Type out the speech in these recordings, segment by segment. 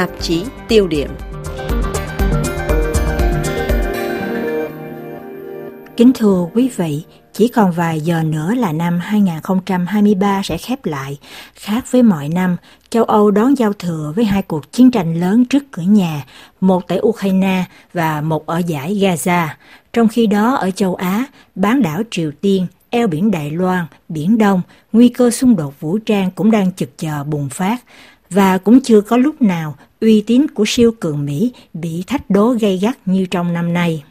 tạp chí tiêu điểm. Kính thưa quý vị, chỉ còn vài giờ nữa là năm 2023 sẽ khép lại. Khác với mọi năm, châu Âu đón giao thừa với hai cuộc chiến tranh lớn trước cửa nhà, một tại Ukraine và một ở giải Gaza. Trong khi đó ở châu Á, bán đảo Triều Tiên, eo biển Đài Loan, Biển Đông, nguy cơ xung đột vũ trang cũng đang chực chờ bùng phát. Và cũng chưa có lúc nào uy tín của siêu cường Mỹ bị thách đố gay gắt như trong năm nay.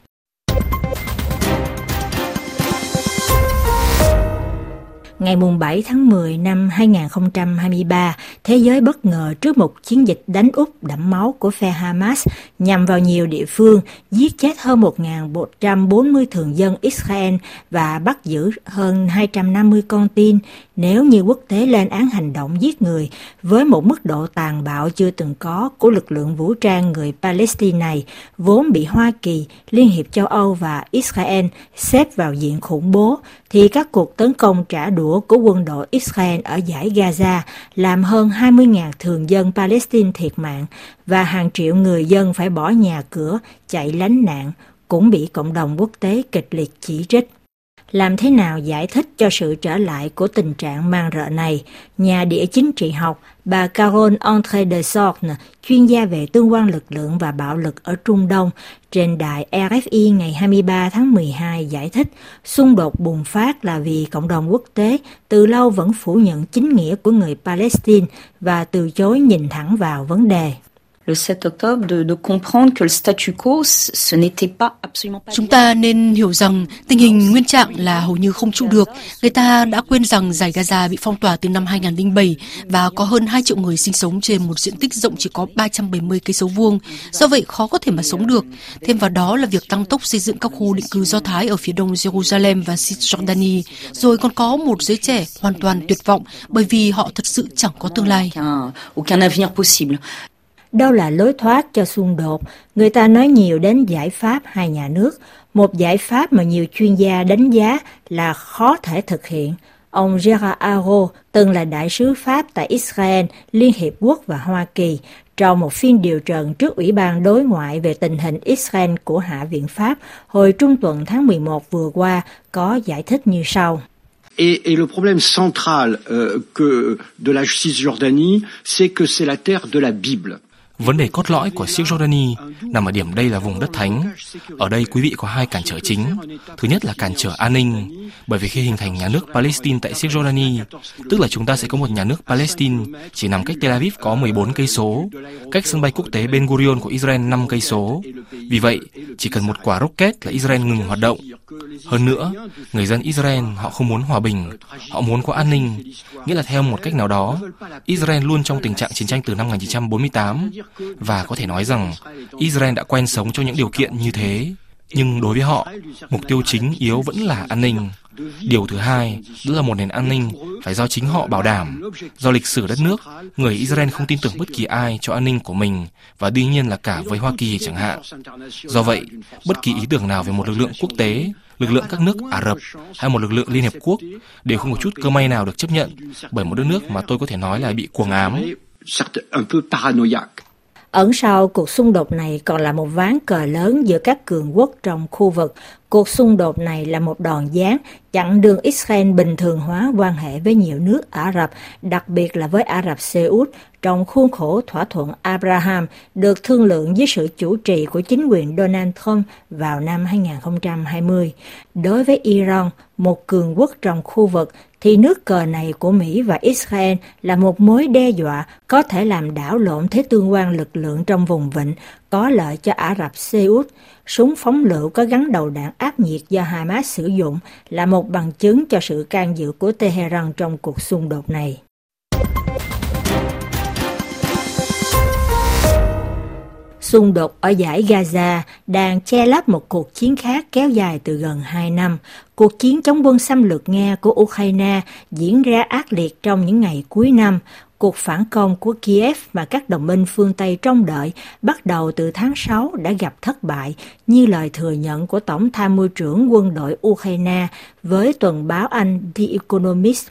Ngày 7 tháng 10 năm 2023, thế giới bất ngờ trước một chiến dịch đánh úp đẫm máu của phe Hamas nhằm vào nhiều địa phương, giết chết hơn 1.140 thường dân Israel và bắt giữ hơn 250 con tin, nếu như quốc tế lên án hành động giết người với một mức độ tàn bạo chưa từng có của lực lượng vũ trang người Palestine này, vốn bị Hoa Kỳ, Liên hiệp châu Âu và Israel xếp vào diện khủng bố, thì các cuộc tấn công trả đũa của quân đội Israel ở giải Gaza làm hơn 20.000 thường dân Palestine thiệt mạng và hàng triệu người dân phải bỏ nhà cửa, chạy lánh nạn, cũng bị cộng đồng quốc tế kịch liệt chỉ trích. Làm thế nào giải thích cho sự trở lại của tình trạng mang rợ này? Nhà địa chính trị học bà Carole André de Sorne, chuyên gia về tương quan lực lượng và bạo lực ở Trung Đông, trên đài RFI ngày 23 tháng 12 giải thích xung đột bùng phát là vì cộng đồng quốc tế từ lâu vẫn phủ nhận chính nghĩa của người Palestine và từ chối nhìn thẳng vào vấn đề le 7 octobre de, de comprendre que le statu quo ce n'était pas absolument pas Chúng ta nên hiểu rằng tình hình nguyên trạng là hầu như không trụ được. Người ta đã quên rằng giải Gaza bị phong tỏa từ năm 2007 và có hơn 2 triệu người sinh sống trên một diện tích rộng chỉ có 370 cây số vuông. Do vậy khó có thể mà sống được. Thêm vào đó là việc tăng tốc xây dựng các khu định cư Do Thái ở phía đông Jerusalem và Cisjordania. Rồi còn có một giới trẻ hoàn toàn tuyệt vọng bởi vì họ thật sự chẳng có tương lai. Aucun avenir possible đâu là lối thoát cho xung đột. Người ta nói nhiều đến giải pháp hai nhà nước, một giải pháp mà nhiều chuyên gia đánh giá là khó thể thực hiện. Ông Gerard Aro từng là đại sứ Pháp tại Israel, Liên Hiệp Quốc và Hoa Kỳ, trong một phiên điều trần trước Ủy ban Đối ngoại về tình hình Israel của Hạ viện Pháp hồi trung tuần tháng 11 vừa qua có giải thích như sau. Et, et, le problème central euh, que de la justice Jordanie, c'est que c'est la terre de la Bible. Vấn đề cốt lõi của Cisjordani nằm ở điểm đây là vùng đất thánh. Ở đây quý vị có hai cản trở chính. Thứ nhất là cản trở an ninh, bởi vì khi hình thành nhà nước Palestine tại Cisjordani, tức là chúng ta sẽ có một nhà nước Palestine chỉ nằm cách Tel Aviv có 14 cây số, cách sân bay quốc tế Ben Gurion của Israel 5 cây số. Vì vậy, chỉ cần một quả rocket là Israel ngừng hoạt động. Hơn nữa, người dân Israel họ không muốn hòa bình, họ muốn có an ninh, nghĩa là theo một cách nào đó, Israel luôn trong tình trạng chiến tranh từ năm 1948 và có thể nói rằng Israel đã quen sống trong những điều kiện như thế. Nhưng đối với họ, mục tiêu chính yếu vẫn là an ninh. Điều thứ hai, đó là một nền an ninh phải do chính họ bảo đảm. Do lịch sử đất nước, người Israel không tin tưởng bất kỳ ai cho an ninh của mình và đương nhiên là cả với Hoa Kỳ chẳng hạn. Do vậy, bất kỳ ý tưởng nào về một lực lượng quốc tế, lực lượng các nước Ả Rập hay một lực lượng Liên Hiệp Quốc đều không có chút cơ may nào được chấp nhận bởi một đất nước mà tôi có thể nói là bị cuồng ám. Ẩn sau cuộc xung đột này còn là một ván cờ lớn giữa các cường quốc trong khu vực. Cuộc xung đột này là một đòn giáng chặn đường Israel bình thường hóa quan hệ với nhiều nước Ả Rập, đặc biệt là với Ả Rập Xê Út, trong khuôn khổ thỏa thuận Abraham được thương lượng dưới sự chủ trì của chính quyền Donald Trump vào năm 2020. Đối với Iran, một cường quốc trong khu vực, thì nước cờ này của Mỹ và Israel là một mối đe dọa có thể làm đảo lộn thế tương quan lực lượng trong vùng vịnh, có lợi cho Ả Rập Xê Út. Súng phóng lựu có gắn đầu đạn áp nhiệt do Hamas sử dụng là một bằng chứng cho sự can dự của Tehran trong cuộc xung đột này. Xung đột ở giải Gaza đang che lấp một cuộc chiến khác kéo dài từ gần 2 năm. Cuộc chiến chống quân xâm lược Nga của Ukraine diễn ra ác liệt trong những ngày cuối năm. Cuộc phản công của Kiev và các đồng minh phương Tây trông đợi bắt đầu từ tháng 6 đã gặp thất bại, như lời thừa nhận của Tổng tham mưu trưởng quân đội Ukraine với tuần báo Anh The Economist.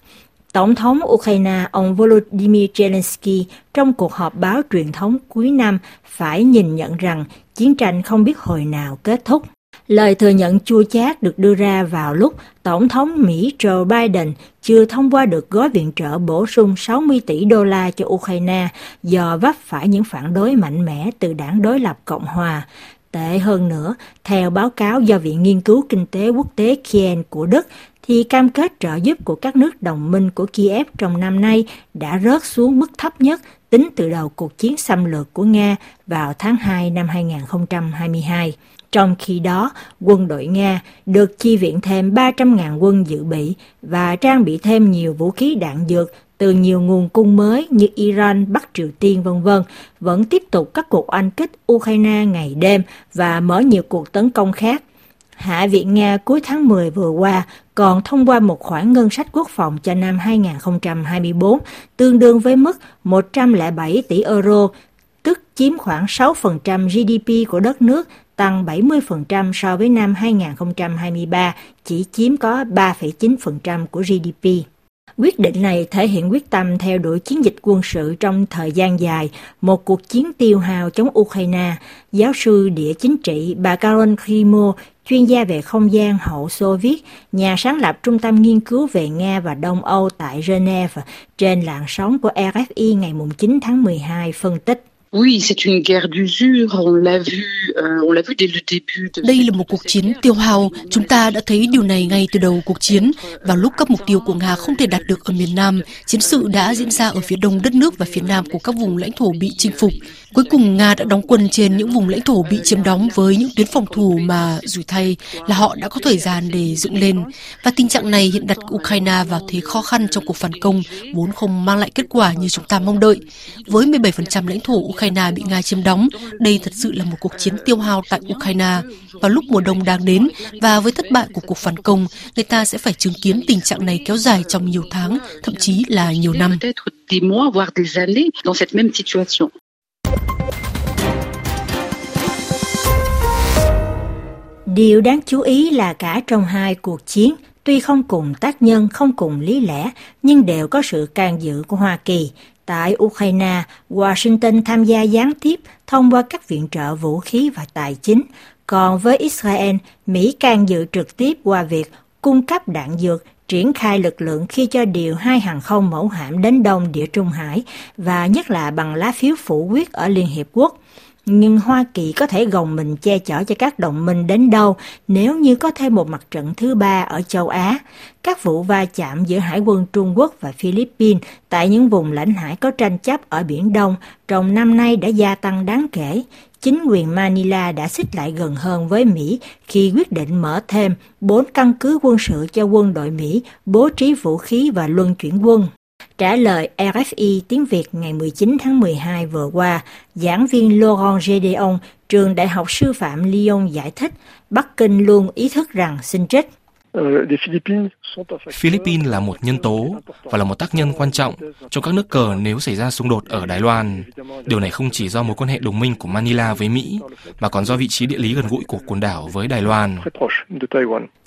Tổng thống Ukraine ông Volodymyr Zelensky trong cuộc họp báo truyền thống cuối năm phải nhìn nhận rằng chiến tranh không biết hồi nào kết thúc. Lời thừa nhận chua chát được đưa ra vào lúc Tổng thống Mỹ Joe Biden chưa thông qua được gói viện trợ bổ sung 60 tỷ đô la cho Ukraine do vấp phải những phản đối mạnh mẽ từ đảng đối lập Cộng hòa. Tệ hơn nữa, theo báo cáo do Viện Nghiên cứu Kinh tế Quốc tế Kien của Đức, thì cam kết trợ giúp của các nước đồng minh của Kiev trong năm nay đã rớt xuống mức thấp nhất tính từ đầu cuộc chiến xâm lược của Nga vào tháng 2 năm 2022. Trong khi đó, quân đội Nga được chi viện thêm 300.000 quân dự bị và trang bị thêm nhiều vũ khí đạn dược từ nhiều nguồn cung mới như Iran, Bắc Triều Tiên vân vân vẫn tiếp tục các cuộc oanh kích Ukraine ngày đêm và mở nhiều cuộc tấn công khác. Hạ viện Nga cuối tháng 10 vừa qua còn thông qua một khoản ngân sách quốc phòng cho năm 2024 tương đương với mức 107 tỷ euro, tức chiếm khoảng 6% GDP của đất nước, tăng 70% so với năm 2023, chỉ chiếm có 3,9% của GDP. Quyết định này thể hiện quyết tâm theo đuổi chiến dịch quân sự trong thời gian dài, một cuộc chiến tiêu hào chống Ukraine. Giáo sư địa chính trị bà Karen Krimo, chuyên gia về không gian hậu Xô Viết, nhà sáng lập Trung tâm Nghiên cứu về Nga và Đông Âu tại Geneva, trên làn sóng của RFI ngày 9 tháng 12 phân tích. Oui, c'est une guerre d'usure, on l'a vu, on l'a vu dès le début. De... Đây là một cuộc chiến tiêu hao, chúng ta đã thấy điều này ngay từ đầu cuộc chiến. Vào lúc các mục tiêu của Nga không thể đạt được ở miền Nam, chiến sự đã diễn ra ở phía đông đất nước và phía nam của các vùng lãnh thổ bị chinh phục. Cuối cùng Nga đã đóng quân trên những vùng lãnh thổ bị chiếm đóng với những tuyến phòng thủ mà rủi thay là họ đã có thời gian để dựng lên. Và tình trạng này hiện đặt Ukraine vào thế khó khăn trong cuộc phản công vốn không mang lại kết quả như chúng ta mong đợi. Với 17% lãnh thổ Ukraine Ukraine bị Nga chiếm đóng, đây thật sự là một cuộc chiến tiêu hao tại Ukraine. Vào lúc mùa đông đang đến và với thất bại của cuộc phản công, người ta sẽ phải chứng kiến tình trạng này kéo dài trong nhiều tháng, thậm chí là nhiều năm. Điều đáng chú ý là cả trong hai cuộc chiến, tuy không cùng tác nhân, không cùng lý lẽ, nhưng đều có sự can dự của Hoa Kỳ. Tại Ukraine, Washington tham gia gián tiếp thông qua các viện trợ vũ khí và tài chính. Còn với Israel, Mỹ can dự trực tiếp qua việc cung cấp đạn dược, triển khai lực lượng khi cho điều hai hàng không mẫu hạm đến Đông Địa Trung Hải và nhất là bằng lá phiếu phủ quyết ở Liên Hiệp Quốc. Nhưng Hoa Kỳ có thể gồng mình che chở cho các đồng minh đến đâu nếu như có thêm một mặt trận thứ ba ở châu Á. Các vụ va chạm giữa Hải quân Trung Quốc và Philippines tại những vùng lãnh hải có tranh chấp ở Biển Đông trong năm nay đã gia tăng đáng kể. Chính quyền Manila đã xích lại gần hơn với Mỹ khi quyết định mở thêm bốn căn cứ quân sự cho quân đội Mỹ bố trí vũ khí và luân chuyển quân. Trả lời RFI tiếng Việt ngày 19 tháng 12 vừa qua, giảng viên Laurent Gedeon, trường Đại học Sư phạm Lyon giải thích, Bắc Kinh luôn ý thức rằng xin trích Philippines là một nhân tố và là một tác nhân quan trọng trong các nước cờ nếu xảy ra xung đột ở Đài Loan. Điều này không chỉ do mối quan hệ đồng minh của Manila với Mỹ, mà còn do vị trí địa lý gần gũi của quần đảo với Đài Loan.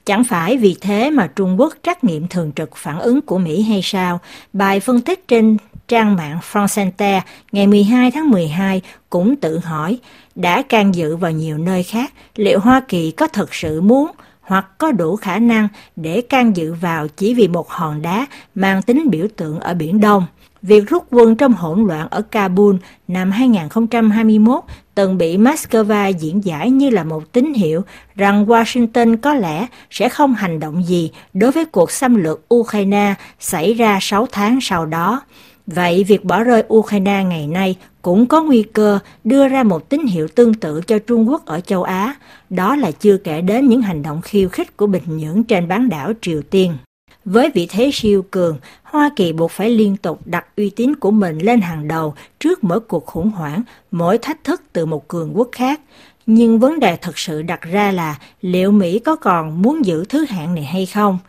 Chẳng phải vì thế mà Trung Quốc trắc nghiệm thường trực phản ứng của Mỹ hay sao? Bài phân tích trên trang mạng France ngày 12 tháng 12 cũng tự hỏi, đã can dự vào nhiều nơi khác, liệu Hoa Kỳ có thật sự muốn hoặc có đủ khả năng để can dự vào chỉ vì một hòn đá mang tính biểu tượng ở Biển Đông. Việc rút quân trong hỗn loạn ở Kabul năm 2021 từng bị Moscow diễn giải như là một tín hiệu rằng Washington có lẽ sẽ không hành động gì đối với cuộc xâm lược Ukraine xảy ra 6 tháng sau đó. Vậy việc bỏ rơi Ukraine ngày nay cũng có nguy cơ đưa ra một tín hiệu tương tự cho Trung Quốc ở châu Á, đó là chưa kể đến những hành động khiêu khích của Bình Nhưỡng trên bán đảo Triều Tiên. Với vị thế siêu cường, Hoa Kỳ buộc phải liên tục đặt uy tín của mình lên hàng đầu trước mỗi cuộc khủng hoảng, mỗi thách thức từ một cường quốc khác. Nhưng vấn đề thực sự đặt ra là liệu Mỹ có còn muốn giữ thứ hạng này hay không?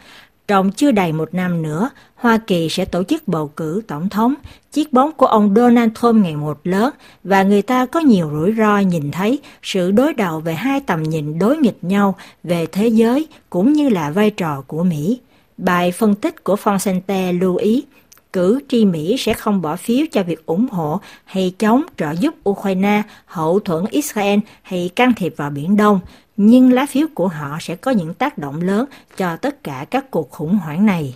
Trong chưa đầy một năm nữa, Hoa Kỳ sẽ tổ chức bầu cử tổng thống. Chiếc bóng của ông Donald Trump ngày một lớn và người ta có nhiều rủi ro nhìn thấy sự đối đầu về hai tầm nhìn đối nghịch nhau về thế giới cũng như là vai trò của Mỹ. Bài phân tích của Fonsente lưu ý, cử tri Mỹ sẽ không bỏ phiếu cho việc ủng hộ hay chống trợ giúp Ukraine, hậu thuẫn Israel hay can thiệp vào Biển Đông, nhưng lá phiếu của họ sẽ có những tác động lớn cho tất cả các cuộc khủng hoảng này.